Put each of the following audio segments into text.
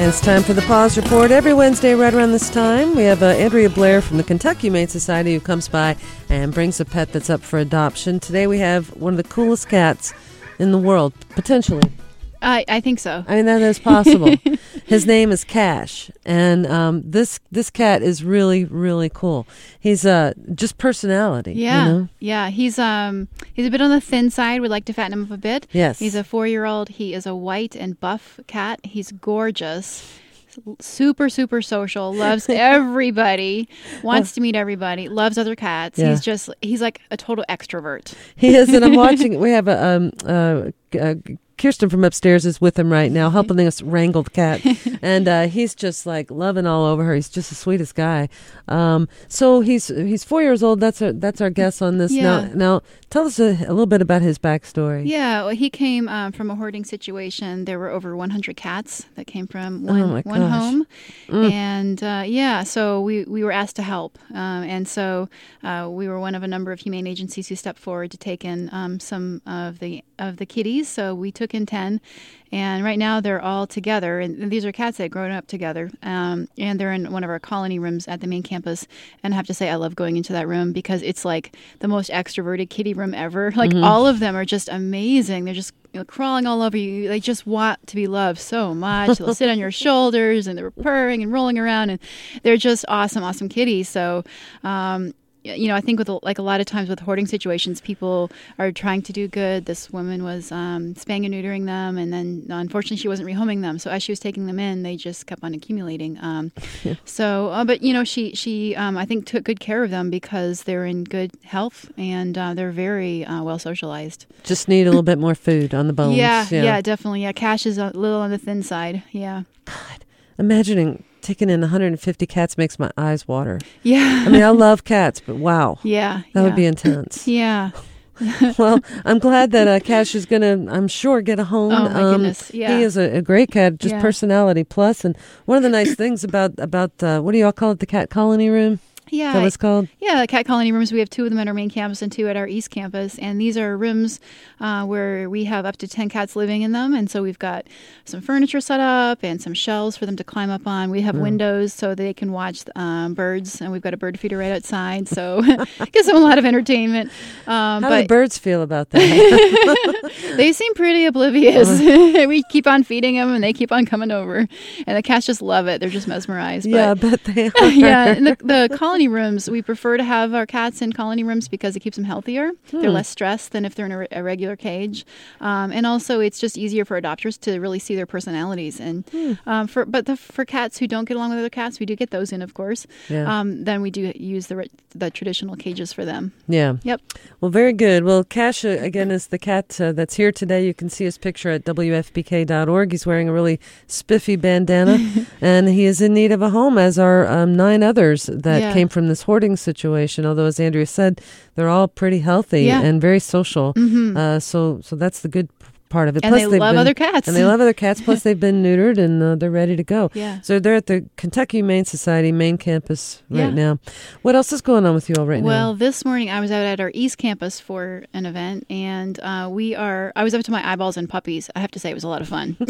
And it's time for the Paws Report. Every Wednesday, right around this time, we have uh, Andrea Blair from the Kentucky Humane Society who comes by and brings a pet that's up for adoption. Today, we have one of the coolest cats in the world, potentially. I, I think so. I mean, that is possible. His name is Cash, and um, this this cat is really really cool. He's uh just personality. Yeah, you know? yeah. He's um he's a bit on the thin side. We'd like to fatten him up a bit. Yes. He's a four year old. He is a white and buff cat. He's gorgeous. Super, super social. Loves everybody. Wants to meet everybody. Loves other cats. Yeah. He's just he's like a total extrovert. He is, and I'm watching. We have a um uh. uh Kirsten from upstairs is with him right now, helping us wrangle the cat, and uh, he's just like loving all over her. He's just the sweetest guy. Um, so he's he's four years old. That's our that's our guess on this. Yeah. Now, now tell us a, a little bit about his backstory. Yeah, well, he came um, from a hoarding situation. There were over 100 cats that came from one, Oh, one home, Mm. and uh, yeah, so we, we were asked to help, um, and so uh, we were one of a number of humane agencies who stepped forward to take in um, some of the of the kitties. So we took in 10, and right now they're all together, and these are cats that had grown up together, um, and they're in one of our colony rooms at the main campus. And I have to say, I love going into that room because it's like the most extroverted kitty room ever. Like all of them are just amazing. They're just you know, crawling all over you. They just want to be loved so much. They'll sit on your shoulders and they're purring and rolling around, and they're just awesome, awesome kitties. So. Um, you know, I think with like a lot of times with hoarding situations, people are trying to do good. This woman was um, spaying and neutering them, and then unfortunately, she wasn't rehoming them. So as she was taking them in, they just kept on accumulating. Um, So, uh, but you know, she she um, I think took good care of them because they're in good health and uh, they're very uh, well socialized. Just need a little bit more food on the bones. Yeah, yeah, definitely. Yeah, Cash is a little on the thin side. Yeah, God, Imagining taking in 150 cats makes my eyes water. yeah, I mean, I love cats, but wow, yeah. that yeah. would be intense. Yeah. well, I'm glad that uh, Cash is going to, I'm sure, get a home. Oh, my goodness, yeah. He is a, a great cat, just Yeah. personality plus. And one of the nice things about, about uh, what do y'all call it, the cat colony room? Yeah. that it's called? Yeah, cat colony rooms. We have two of them at our main campus and two at our east campus. And these are rooms uh, where we have up to 10 cats living in them. And so we've got some furniture set up and some shelves for them to climb up on. We have windows so they can watch um, birds. And we've got a bird feeder right outside. So it gives them a lot of entertainment. Um, How do but the birds feel about that? they seem pretty oblivious. we keep on feeding them and they keep on coming over. And the cats just love it. They're just mesmerized. But- yeah, I bet they are. yeah, the, the colony rooms, we prefer to have our cats in colony rooms because it keeps them healthier. Hmm. They're less stressed than if they're in a, re- a regular cage, um, and also it's just easier for adopters to really see their personalities. And Hmm. um, for but the, for cats who don't get along with other cats, we do get those in, of course. Yeah. Um, then we do use the re- the traditional cages for them. Yeah. Yep. Well, very good. Well, Cash, uh, again, is the cat uh, that's here today. You can see his picture at WFPK.org. He's wearing a really spiffy bandana, and he is in need of a home, as are um, nine others that Yeah. came from this hoarding situation. Although, as Andrea said, they're all pretty healthy Yeah. and very social. Mhm. Uh, so, so that's the good part of it. and they they've love been- other cats. And they love other cats. Plus, they've been neutered and uh, they're ready to go. Yeah. So they're at the Kentucky Humane Society main campus right Yeah. now. What else is going on with you all right well, now? Well, this morning I was out at our East Campus for an event, and uh, we are. I was up to my eyeballs in puppies. I have to say, it was a lot of fun.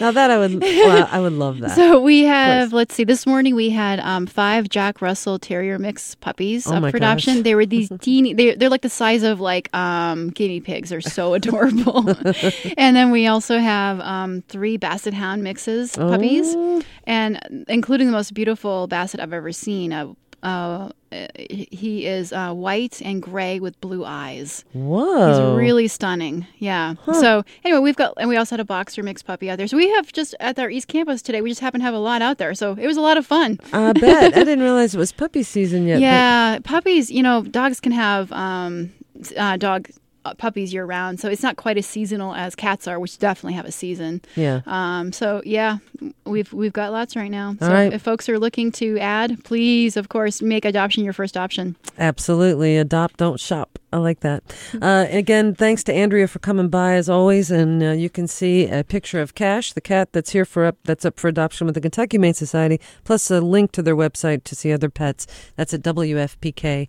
Now that I would, well, I would love that. So we have, let's see, this morning we had um, five Jack Russell Terrier mix puppies Oh up for adoption. gosh. They were these teeny, they, they're like the size of like um, guinea pigs. They're so adorable. and then we also have um, three Basset Hound mixes puppies, Oh. and including the most beautiful Basset I've ever seen. Uh, uh, he is uh, white and gray with blue eyes. Whoa. He's really stunning. Yeah. So anyway, we've got and we also had a boxer mixed puppy out there. So we have just at our East Campus today. We just happen to have a lot out there. So it was a lot of fun. I bet. I didn't realize it was puppy season yet. but- yeah, puppies. You know, dogs can have um, uh, dog puppies year round, so it's not quite as seasonal as cats are, which definitely have a season. yeah. Um, so yeah, we've we've got lots right now. So right. if folks are looking to add, please, of course, make adoption your first option. Absolutely. Adopt, don't shop. I like that. Uh, again, thanks to Andrea for coming by as always, and uh, you can see a picture of Cash, the cat that's here for up that's up for adoption with the Kentucky Humane Society, plus a link to their website to see other pets. That's at wfpk.org.